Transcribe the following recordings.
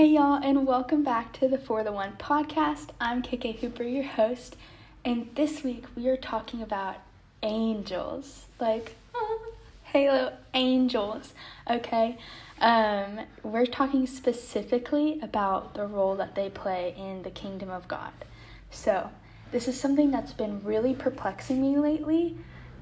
Hey y'all, and welcome back to the For the One podcast. I'm KK Hooper, your host, and this week we are talking about angels. Like, Halo angels, okay? Um, we're talking specifically about the role that they play in the kingdom of God. So, this is something that's been really perplexing me lately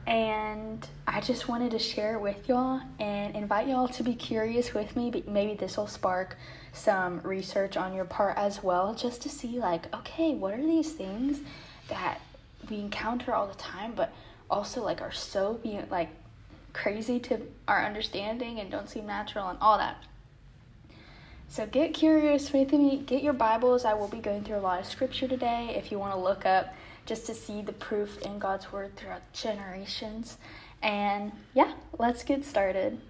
and I just wanted to share it with y'all and invite y'all to be curious with me. But maybe this will spark some research on your part as well, just to see like, okay, what are these things that we encounter all the time, but also like are so like crazy to our understanding and don't seem natural and all that. So get curious. Get your Bibles. I will be going through a lot of scripture today. If you want to look up just to see the proof in God's word throughout generations. And yeah, let's get started.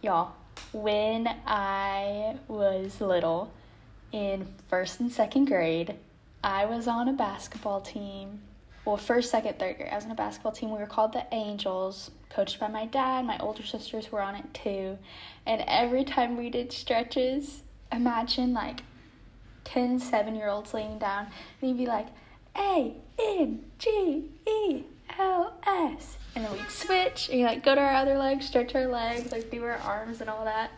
Y'all, when I was little in first and second grade, I was on a basketball team. Well, first, second, third grade, I was on a basketball team. We were called the Angels coached by my dad. My older sisters were on it too. And every time we did stretches, imagine like 10 seven year olds laying down and you'd be like, A N G E L S. And then we'd switch and you like go to our other leg, stretch our legs, like do our arms and all that.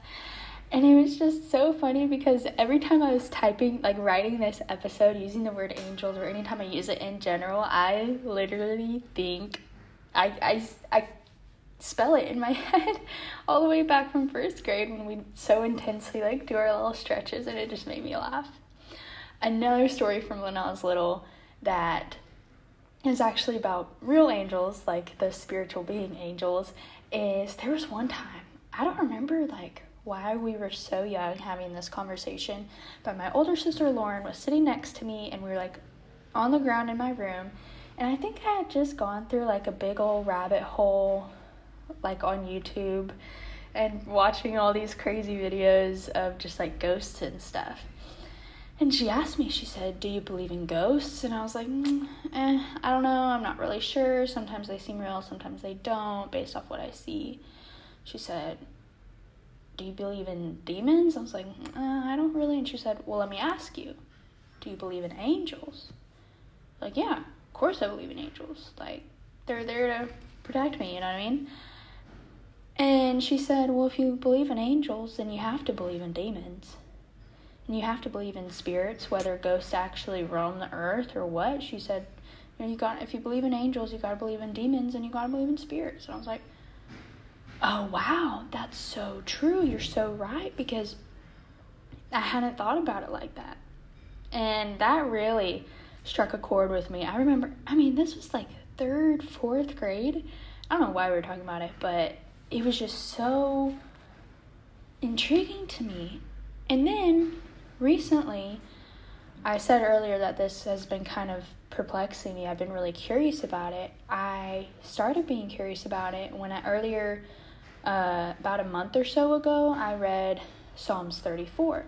And it was just so funny because every time I was typing, like writing this episode using the word angels, or anytime I use it in general, I literally think I, I, I spell it in my head all the way back from first grade when we so intensely like do our little stretches and it just made me laugh. Another story from when I was little that is actually about real angels, like the spiritual being angels, is there was one time, I don't remember like why we were so young having this conversation, but my older sister Lauren was sitting next to me and we were like on the ground in my room. And I think I had just gone through like a big old rabbit hole like on YouTube and watching all these crazy videos of just like ghosts and stuff. And she asked me, she said, Do you believe in ghosts? And I was like, mm, eh, I don't know. I'm not really sure. Sometimes they seem real, sometimes they don't, based off what I see. She said, Do you believe in demons? I was like, uh, I don't really. And she said, Well, let me ask you, Do you believe in angels? Like, yeah, of course I believe in angels. Like, they're there to protect me, you know what I mean? And she said, Well, if you believe in angels, then you have to believe in demons. And you have to believe in spirits, whether ghosts actually roam the earth or what. She said, you know, you got if you believe in angels, you gotta believe in demons and you gotta believe in spirits. And I was like, Oh wow, that's so true. You're so right because I hadn't thought about it like that. And that really struck a chord with me. I remember I mean, this was like third, fourth grade. I don't know why we were talking about it, but it was just so intriguing to me. And then recently, I said earlier that this has been kind of perplexing me. I've been really curious about it. I started being curious about it when I earlier, uh, about a month or so ago, I read Psalms 34.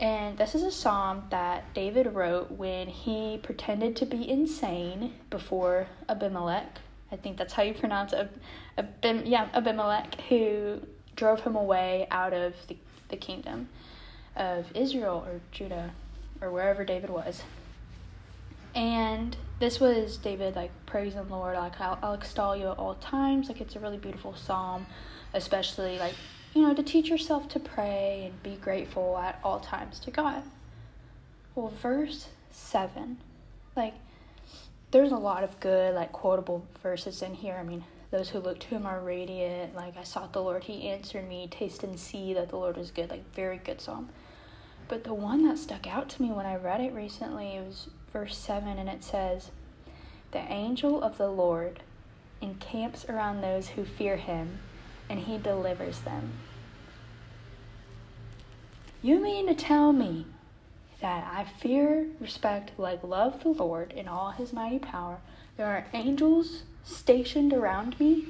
And this is a psalm that David wrote when he pretended to be insane before Abimelech, I think that's how you pronounce it. Abim, yeah, Abimelech, who drove him away out of the, the kingdom of Israel or Judah or wherever David was. And this was David like praising the Lord, like I'll, I'll extol you at all times. Like it's a really beautiful psalm, especially like you know to teach yourself to pray and be grateful at all times to God. Well, verse seven, like there's a lot of good like quotable verses in here. I mean, those who look to him are radiant. Like I sought the Lord, he answered me. Taste and see that the Lord is good. Like very good psalm. But the one that stuck out to me when I read it recently was verse 7 and it says, "The angel of the Lord encamps around those who fear him, and he delivers them." You mean to tell me that I fear, respect, like love the Lord in all his mighty power. There are angels stationed around me,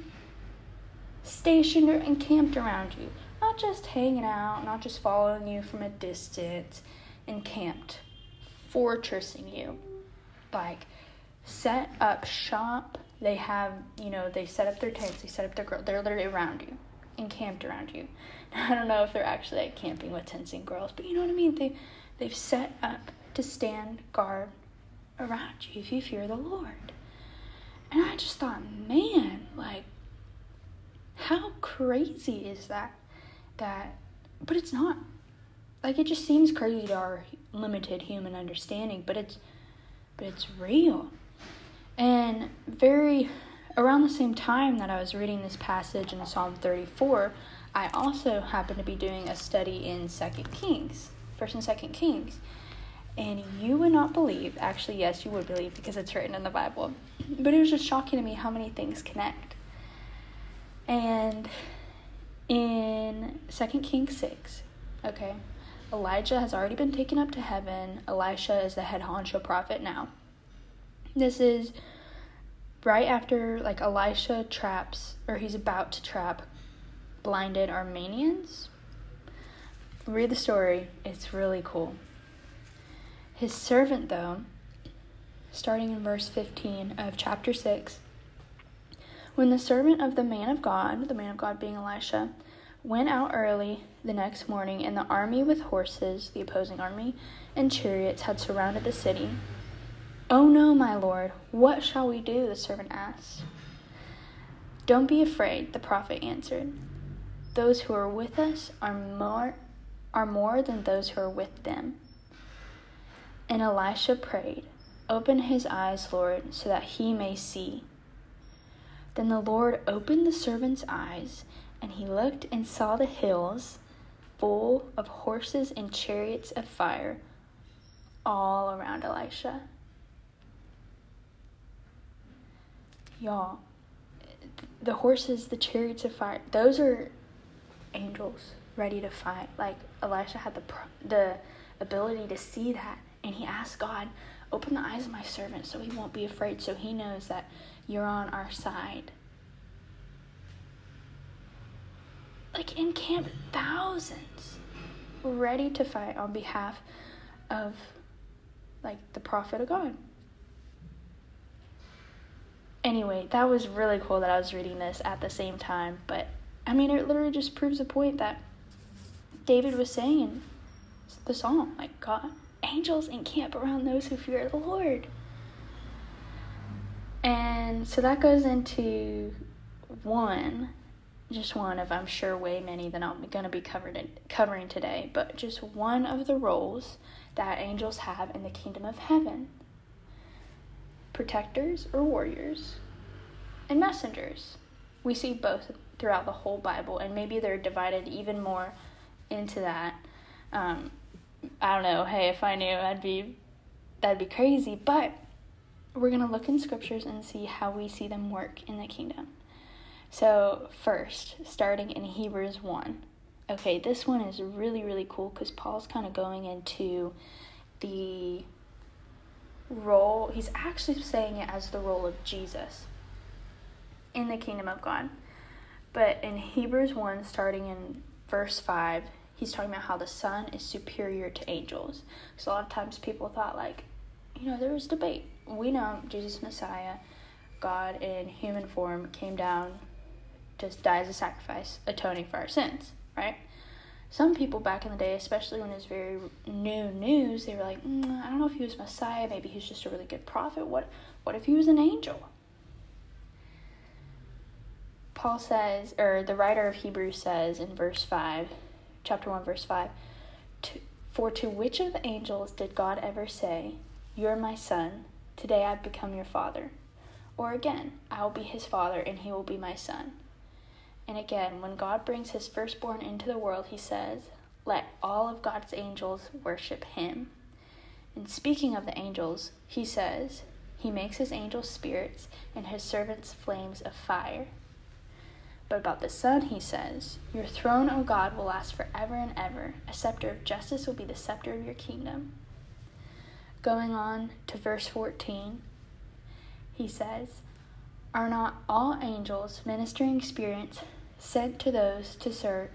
stationed or encamped around you, not just hanging out, not just following you from a distance, encamped, fortressing you, like set up shop they have, you know, they set up their tents, they set up their grill, they're literally around you, encamped around you. I don't know if they're actually like camping with tents and girls, but you know what I mean? They they've set up to stand guard around you if you fear the Lord. And I just thought, man, like how crazy is that? That but it's not. Like it just seems crazy to our limited human understanding, but it's but it's real. And very around the same time that I was reading this passage in Psalm 34, I also happened to be doing a study in Second Kings, First and Second Kings. And you would not believe, actually, yes, you would believe because it's written in the Bible. But it was just shocking to me how many things connect. And in Second Kings 6, okay, Elijah has already been taken up to heaven. Elisha is the head honcho prophet now. This is right after like Elisha traps or he's about to trap blinded Arameans. Read the story, it's really cool. His servant though, starting in verse 15 of chapter 6, when the servant of the man of God, the man of God being Elisha, went out early the next morning, and the army with horses, the opposing army, and chariots had surrounded the city, Oh no, my lord, what shall we do? the servant asked. Don't be afraid, the prophet answered. Those who are with us are more are more than those who are with them. And Elisha prayed, Open his eyes, Lord, so that he may see. Then the Lord opened the servant's eyes, and he looked and saw the hills full of horses and chariots of fire all around Elisha. y'all, the horses, the chariots of fire, those are angels ready to fight. Like Elisha had the the ability to see that, and he asked God, "Open the eyes of my servant, so he won't be afraid, so he knows that you're on our side." Like in camp, thousands ready to fight on behalf of like the prophet of God anyway, that was really cool that I was reading this at the same time. But I mean, it literally just proves a point that David was saying in the song like, God, angels encamp around those who fear the Lord. And so that goes into one, just one of I'm sure way many that I'm going to be covered in, covering today, but just one of the roles that angels have in the kingdom of heaven protectors or warriors, and messengers. We see both throughout the whole Bible, and maybe they're divided even more into that. Um, I don't know. Hey, if I knew, I'd be that'd be crazy. But we're gonna look in scriptures and see how we see them work in the kingdom. So first, starting in Hebrews one. Okay, this one is really really cool because Paul's kind of going into the role, he's actually saying it as the role of Jesus in the kingdom of God. But in Hebrews 1, starting in verse 5, he's talking about how the Son is superior to angels. So a lot of times people thought, like, you know, there was debate. We know Jesus Messiah, God in human form, came down, just died as a sacrifice, atoning for our sins, right? some people back in the day, especially when it was very new news, they were like, mm, I don't know if he was Messiah. Maybe he's just a really good prophet. What, what if he was an angel? Paul says, or the writer of Hebrews says in verse 5, chapter 1, verse 5, For to which of the angels did God ever say, You're my son, today I've become your father? Or again, I will be his father, and he will be my son. And again, when God brings his firstborn into the world, he says, Let all of God's angels worship him. And speaking of the angels, he says, He makes his angels spirits and his servants flames of fire. But about the Son, he says, Your throne, O God, will last forever and ever. A scepter of justice will be the scepter of your kingdom. Going on to verse 14, he says, Are not all angels ministering spirits sent to those to serve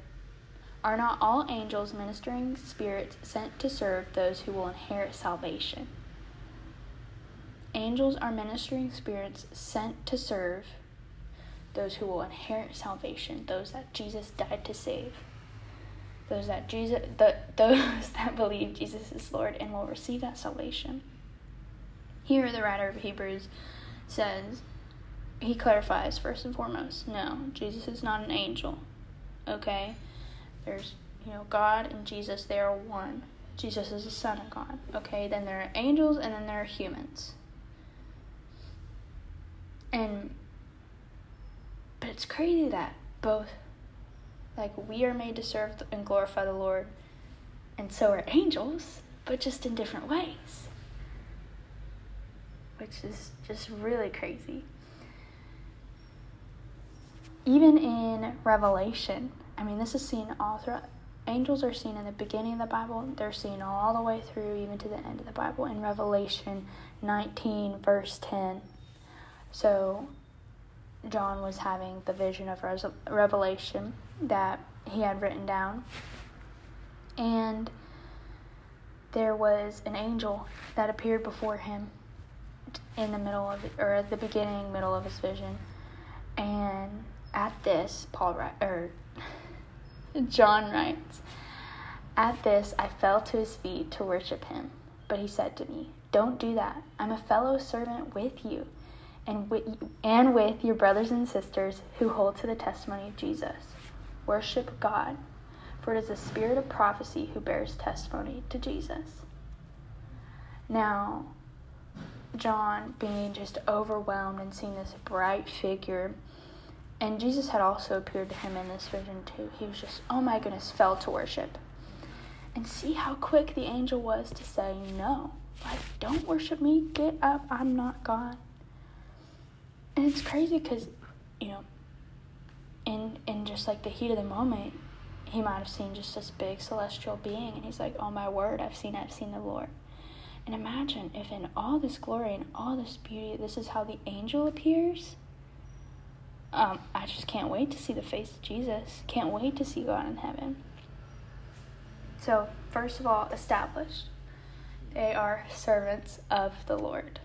are not all angels ministering spirits sent to serve those who will inherit salvation Angels are ministering spirits sent to serve those who will inherit salvation, those that Jesus died to save, those that Jesus, the, those that believe Jesus is Lord and will receive that salvation. Here, the writer of Hebrews says, he clarifies first and foremost, no, Jesus is not an angel. Okay, there's you know God and Jesus, they are one. Jesus is the Son of God. Okay, then there are angels and then there are humans. And but it's crazy that both like we are made to serve and glorify the Lord and so are angels, but just in different ways. Which is just really crazy. Even in Revelation, I mean this is seen all throughout angels are seen in the beginning of the Bible, they're seen all the way through even to the end of the Bible in Revelation 19 verse 10 so John was having the vision of Revelation that he had written down. And there was an angel that appeared before him in the middle of or at the beginning, middle of his vision. And at this, Paul or John writes, At this I fell to his feet to worship him. But he said to me, Don't do that. I'm a fellow servant with you and with, and with your brothers and sisters who hold to the testimony of Jesus. Worship God, for it is the spirit of prophecy who bears testimony to Jesus. Now, John, being just overwhelmed and seeing this bright figure, and Jesus had also appeared to him in this vision too. He was just, oh my goodness, fell to worship. And see how quick the angel was to say, no, like, don't worship me, get up, I'm not God. And it's crazy because you know in in just like the heat of the moment he might have seen just this big celestial being and he's like oh my word i've seen i've seen the lord. And imagine if in all this glory and all this beauty this is how the angel appears um, i just can't wait to see the face of jesus can't wait to see god in heaven so first of all established they are servants of the lord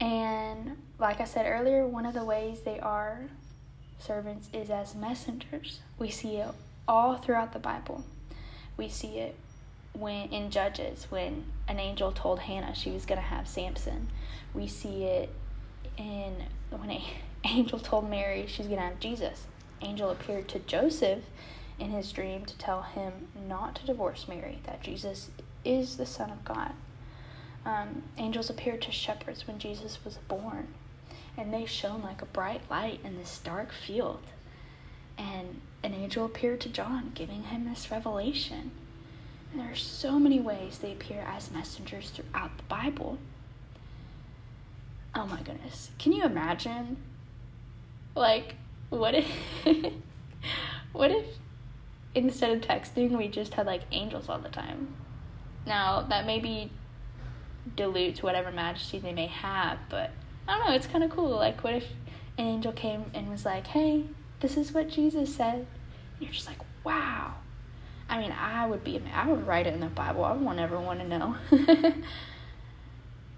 and like I said earlier, one of the ways they are servants is as messengers. We see it all throughout the Bible. We see it when in Judges when an angel told Hannah she was going to have Samson. We see it in when an angel told Mary she's going to have Jesus. Angel appeared to Joseph in his dream to tell him not to divorce Mary, that Jesus is the Son of God. Um, angels appeared to shepherds when Jesus was born, and they shone like a bright light in this dark field. And an angel appeared to John, giving him this revelation. And there are so many ways they appear as messengers throughout the Bible. Oh my goodness. Can you imagine? Like, what if what if instead of texting we just had like angels all the time? Now that may be dilutes whatever majesty they may have. But I don't know, it's kind of cool. Like, what if an angel came and was like, hey, this is what Jesus said? And you're just like, wow. I mean, I would be, I would write it in the Bible. I want everyone to know.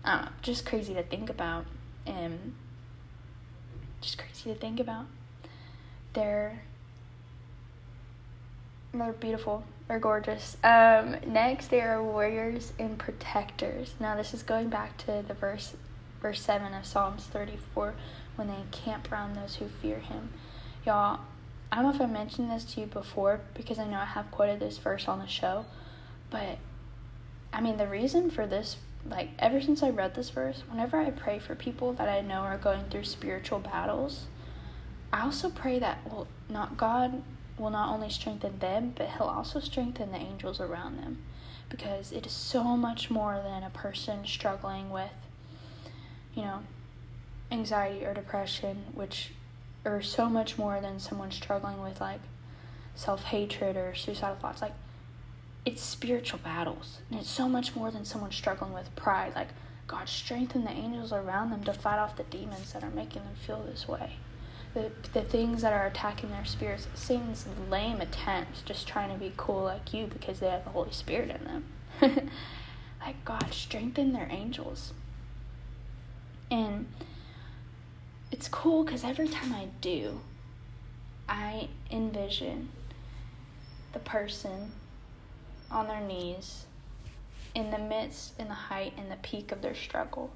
I know, just crazy to think about. And just crazy to think about. They're they're beautiful. They're gorgeous. Um, next, they are warriors and protectors. Now, this is going back to the verse, verse seven of Psalms thirty-four, when they encamp around those who fear Him. Y'all, I don't know if I mentioned this to you before because I know I have quoted this verse on the show, but I mean the reason for this, like ever since I read this verse, whenever I pray for people that I know are going through spiritual battles, I also pray that well, not God will not only strengthen them, but He'll also strengthen the angels around them. Because it is so much more than a person struggling with, you know, anxiety or depression, which are so much more than someone struggling with like self hatred or suicidal thoughts. Like, it's spiritual battles. And it's so much more than someone struggling with pride. Like, God strengthen the angels around them to fight off the demons that are making them feel this way the, the things that are attacking their spirits, Satan's lame attempts just trying to be cool like you because they have the Holy Spirit in them. like God strengthen their angels. And it's cool because every time I do, I envision the person on their knees in the midst, in the height, in the peak of their struggle.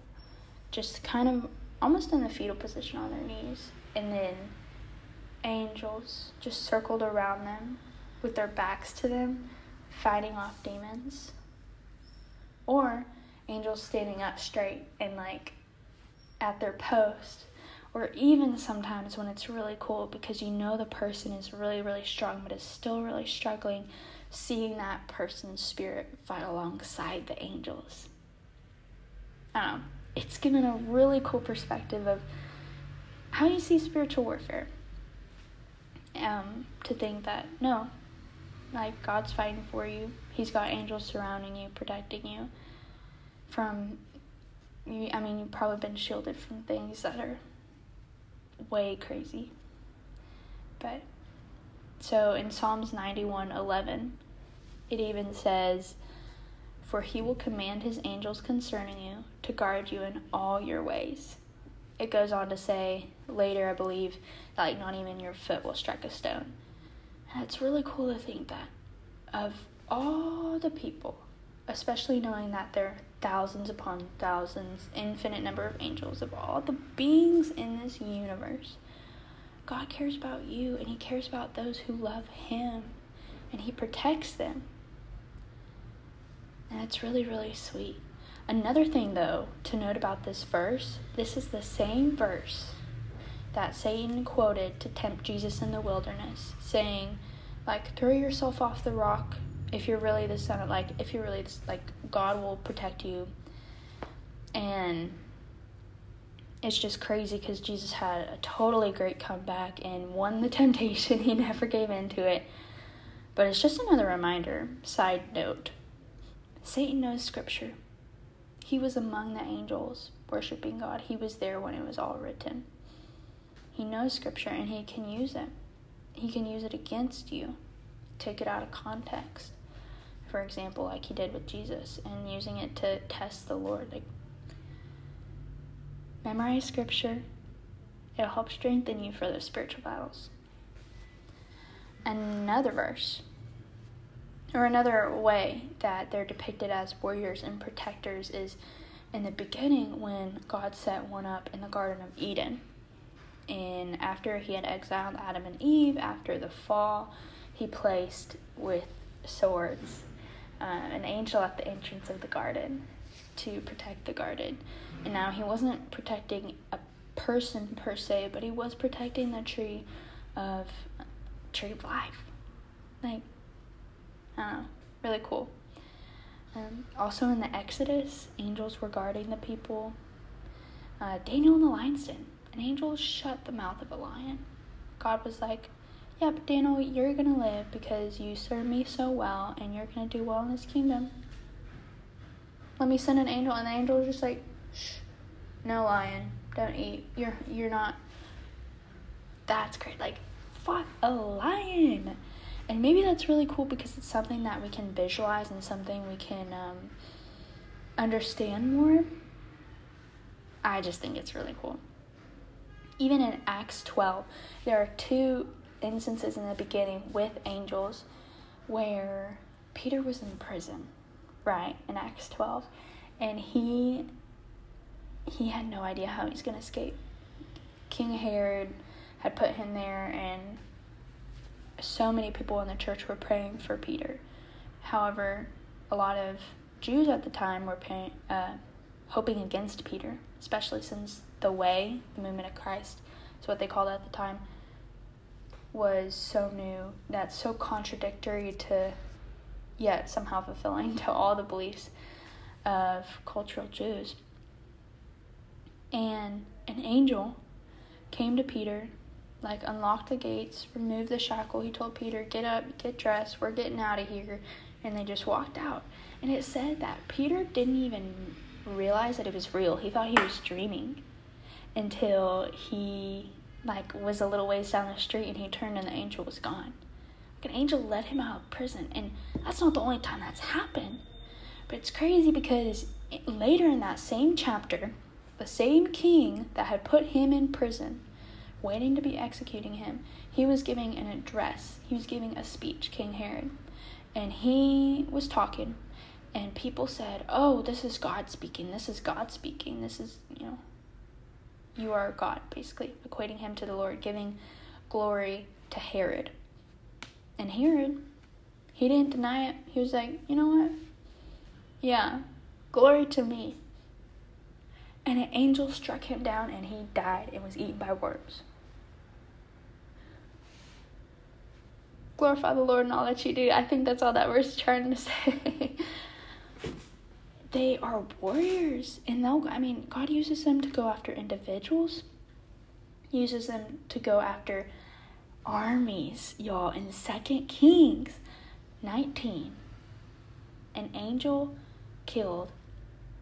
Just kind of almost in the fetal position on their knees. And then angels just circled around them with their backs to them, fighting off demons. Or angels standing up straight and like at their post. Or even sometimes when it's really cool because you know the person is really, really strong but is still really struggling, seeing that person's spirit fight alongside the angels. I don't know. It's given a really cool perspective of how you see spiritual warfare. Um, to think that no, like God's fighting for you. He's got angels surrounding you, protecting you from you I mean you've probably been shielded from things that are way crazy. But so in Psalms 91:11 it even says for he will command his angels concerning you to guard you in all your ways. It goes on to say later I believe that like not even your foot will strike a stone. And it's really cool to think that of all the people, especially knowing that there are thousands upon thousands, infinite number of angels, of all the beings in this universe, God cares about you and He cares about those who love Him and He protects them. And it's really, really sweet. Another thing, though, to note about this verse this is the same verse that Satan quoted to tempt Jesus in the wilderness, saying, like, throw yourself off the rock if you're really the son of, like, if you're really, like, God will protect you. And it's just crazy because Jesus had a totally great comeback and won the temptation. He never gave in to it. But it's just another reminder. Side note Satan knows scripture. He was among the angels worshiping God, he was there when it was all written. He knows scripture and he can use it. He can use it against you, take it out of context. For example, like he did with Jesus, and using it to test the Lord. Like, memorize scripture, it'll help strengthen you for those spiritual battles. Another verse, or another way that they're depicted as warriors and protectors, is in the beginning when God set one up in the Garden of Eden and after he had exiled Adam and Eve after the fall, he placed with swords uh, an angel at the entrance of the garden to protect the garden. And now he wasn't protecting a person per se, but he was protecting the tree of tree of life. Like, Know, really cool. Um, also in the Exodus, angels were guarding the people. Uh, Daniel and the lion's den an angel shut the mouth of a lion. God was like, Yep, Daniel, you're gonna live because you serve me so well and you're gonna do well in this kingdom. Let me send an angel, and the angel was just like, Shh, no lion, don't eat. You're you're not that's great. Like, fuck a lion. And maybe that's really cool because it's something that we can visualize and something we can um, understand more. I just think it's really cool even in Acts 12, there are two instances in the beginning with angels where Peter was in prison, right, in Acts 12, and he he had no idea how he's going to escape. King Herod had put him there and so many people in the church were praying for Peter. However, a lot of Jews at the time were paying, uh, hoping against Peter, especially since the way, the movement of Christ, is what they called it at the time, was so new, that's so contradictory to, yet somehow fulfilling to all the beliefs of cultural Jews. And an angel came to Peter, like unlock the gates, remove the shackle. He told Peter, Get up, get dressed, we're getting out of here. And they just walked out. And it said that Peter didn't even realize that it was real. He thought he was dreaming until he like was a little ways down the street and he turned and the angel was gone. Like an angel let him out of prison, and that's not the only time that's happened. But it's crazy because later in that same chapter, the same king that had put him in prison, waiting to be executing him, he was giving an address. He was giving a speech, King Herod. And he was talking, and people said, Oh, this is God speaking. This is God speaking. This is, you know, you are God, basically, equating him to the Lord, giving glory to Herod. And Herod, he didn't deny it. He was like, You know what? Yeah, glory to me. And an angel struck him down, and he died and was eaten by worms. Glorify the Lord in all that you do. I think that's all that verse is trying to say. they are warriors, and they'll, I mean, God uses them to go after individuals, uses them to go after armies, y'all. In Second Kings 19, an angel killed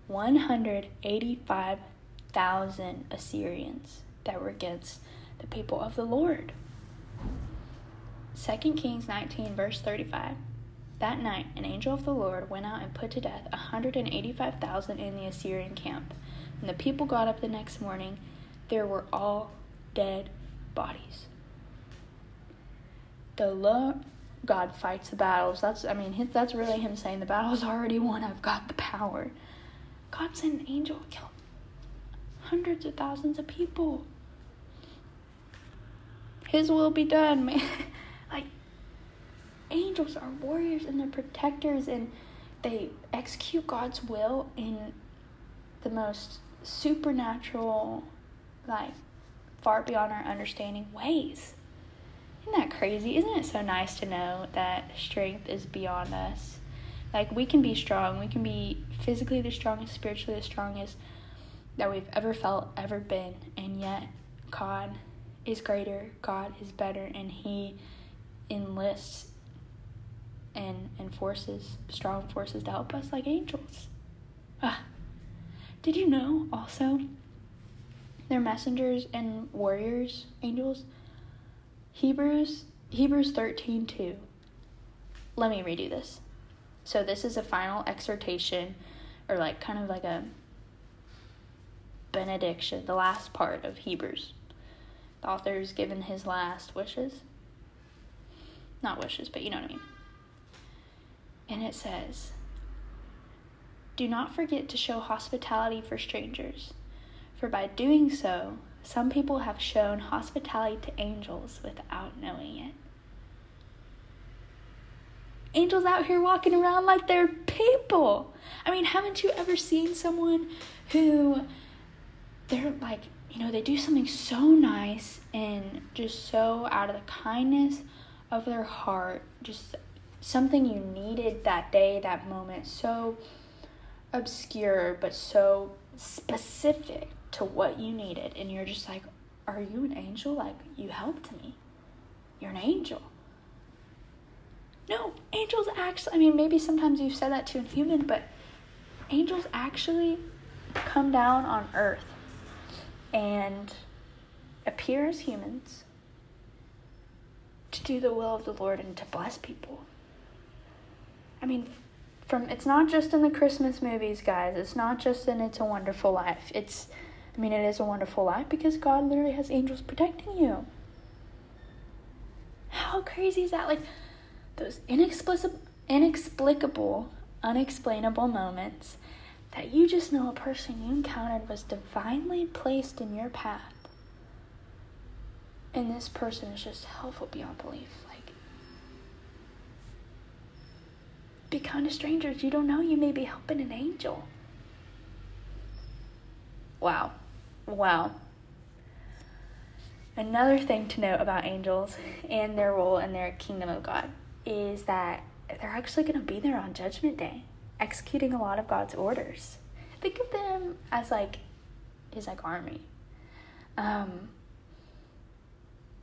185,000 Assyrians that were against the people of the Lord. 2 Kings 19, verse 35. That night, an angel of the Lord went out and put to death 185,000 in the Assyrian camp. When the people got up the next morning, there were all dead bodies. The Lord God fights the battles. That's I mean that's really him saying the battle's already won. I've got the power. God sent an angel to kill hundreds of thousands of people. His will be done, man. Angels are warriors and they're protectors and they execute God's will in the most supernatural, like far beyond our understanding ways. Isn't that crazy? Isn't it so nice to know that strength is beyond us? Like we can be strong, we can be physically the strongest, spiritually the strongest that we've ever felt, ever been, and yet God is greater, God is better, and He enlists and, and forces, strong forces to help us like angels. Ah. Did you know also they're messengers and warriors, angels? Hebrews Hebrews 13 2. Let me redo this. So this is a final exhortation or like kind of like a benediction, the last part of Hebrews. The author's given his last wishes. Not wishes, but you know what I mean and it says, Do not forget to show hospitality for strangers, for by doing so, some people have shown hospitality to angels without knowing it. Angels out here walking around like they're people. I mean, haven't you ever seen someone who they're like, you know, they do something so nice and just so out of the kindness of their heart, just something you needed that day, that moment, so obscure but so specific to what you needed. And you're just like, Are you an angel? Like, you helped me. You're an angel. No, angels actually, I mean, maybe sometimes you've said that to a human, but angels actually come down on earth and appear as humans to do the will of the Lord and to bless people. I mean, from it's not just in the Christmas movies, guys. It's not just in It's a Wonderful Life. It's I mean, it is a wonderful life because God literally has angels protecting you. How crazy is that? Like those inexplicable, inexplicable, unexplainable moments that you just know a person you encountered was divinely placed in your path. And this person is just helpful beyond belief. Be kind to strangers. You don't know, you may be helping an angel. Wow. Wow. Another thing to note about angels and their role in their kingdom of God is that they're actually going to be there on Judgment Day, executing a lot of God's orders. Think of them as like his like army. Um,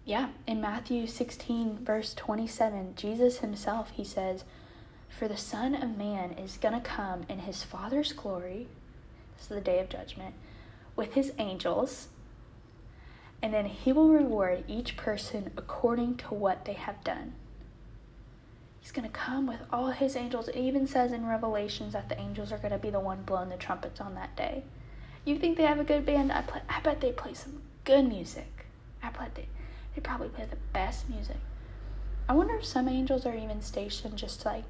yeah, in Matthew 16, verse 27, Jesus himself, he says, for the Son of Man is going to come in his Father's glory, this is the day of judgment, with his angels, and then he will reward each person according to what they have done. He's going to come with all his angels. It even says in Revelations that the angels are going to be the one blowing the trumpets on that day. You think they have a good band? I, play, I bet they play some good music. I bet they, they probably play the best music. I wonder if some angels are even stationed just like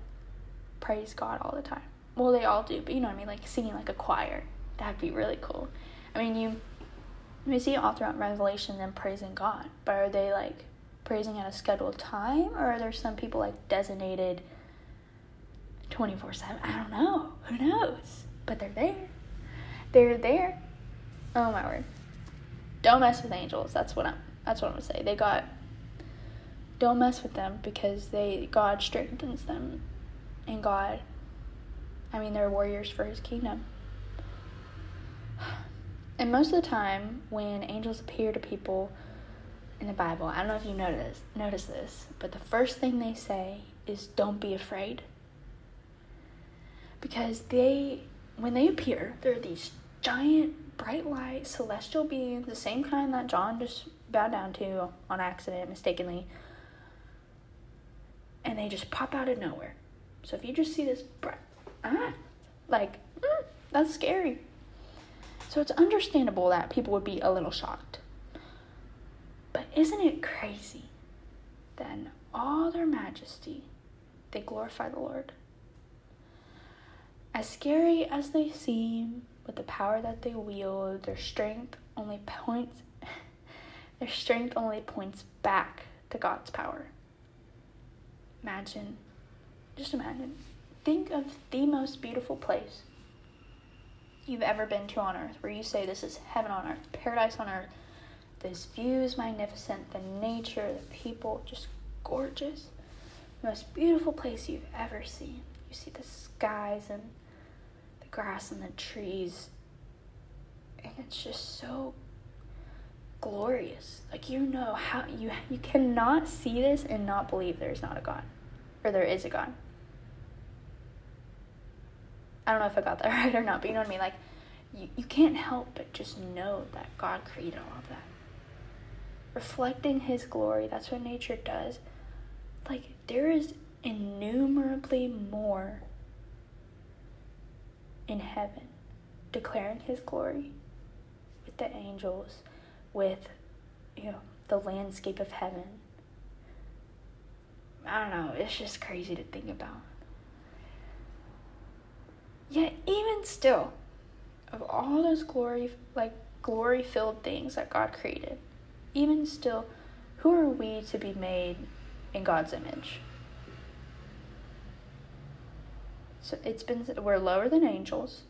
praise God all the time. Well, they all do, but you know what I mean? Like singing like a choir. That'd be really cool. I mean, you, you see all throughout Revelation them praising God, but are they like praising at a scheduled time, or are there some people like designated 24 7? I don't know. Who knows? But they're there. They're there. Oh my word. Don't mess with angels. That's what I'm that's what I'm gonna say. They got don't mess with them because they God strengthens them and God I mean they're warriors for his kingdom. And most of the time when angels appear to people in the Bible. I don't know if you notice notice this, but the first thing they say is don't be afraid. Because they when they appear, they're these giant bright light celestial beings, the same kind that John just bowed down to on accident mistakenly. And they just pop out of nowhere. So if you just see this ah, like mm, that's scary. So it's understandable that people would be a little shocked. But isn't it crazy that in all their majesty they glorify the Lord? As scary as they seem, with the power that they wield, their strength only points their strength only points back to God's power. Imagine, just imagine, think of the most beautiful place you've ever been to on earth, where you say this is heaven on earth, paradise on earth this view is magnificent, the nature, the people, just gorgeous. The most beautiful place you've ever seen. You see the skies and the grass and the trees. And it's just so glorious. Like you know how you you cannot see this and not believe there's not a God. Or there is a God. I don't know if I got that right or not, but you know what I mean? Like you, you can't help but just know that God created all of that reflecting his glory. That's what nature does. Like, there is innumerably more in heaven declaring his glory with the angels, with, you know, the landscape of heaven. I don't know, it's just crazy to think about. Yet, even still, of all those glory, like glory filled things that God created, even still, who are we to be made in God's image? So it's been we're lower than angels.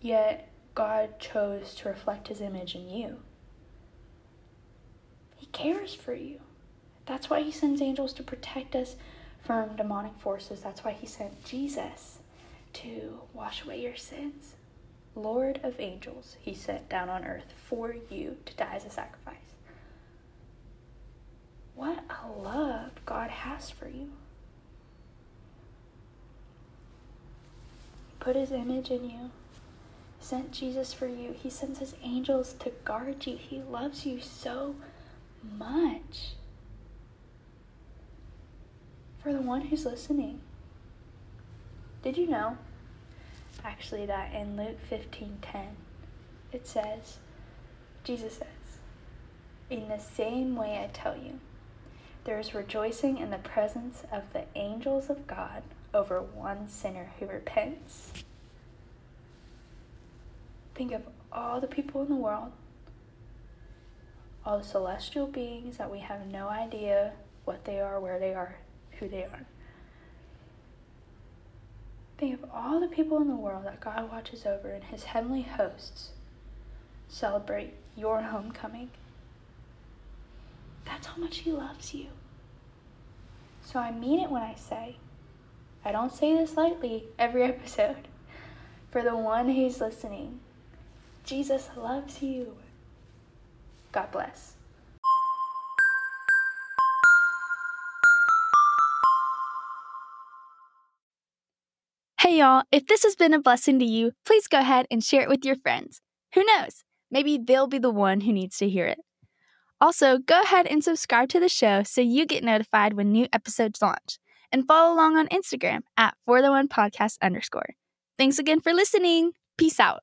Yet God chose to reflect his image in you. He cares for you. That's why he sends angels to protect us from demonic forces. That's why he sent Jesus to wash away your sins. Lord of angels, he sent down on earth for you to die as a sacrifice. What a love God has for you. He put his image in you, sent Jesus for you. He sends his angels to guard you. He loves you so much. For the one who's listening, did you know actually that in Luke 15:10 it says Jesus says, "In the same way I tell you, there is rejoicing in the presence of the angels of God over one sinner who repents." Think of all the people in the world, all the celestial beings that we have no idea what they are, where they are, who they are. Think of all the people in the world that God watches over and his heavenly hosts celebrate your homecoming. That's how much he loves you. So I mean it when I say, I don't say this lightly every episode. For the one who's listening, Jesus loves you. God bless. Hey y'all, if this has been a blessing to you, please go ahead and share it with your friends. Who knows? Maybe they'll be the one who needs to hear it. Also, go ahead and subscribe to the show so you get notified when new episodes launch. And follow along on Instagram at for the one podcast underscore. Thanks again for listening. Peace out.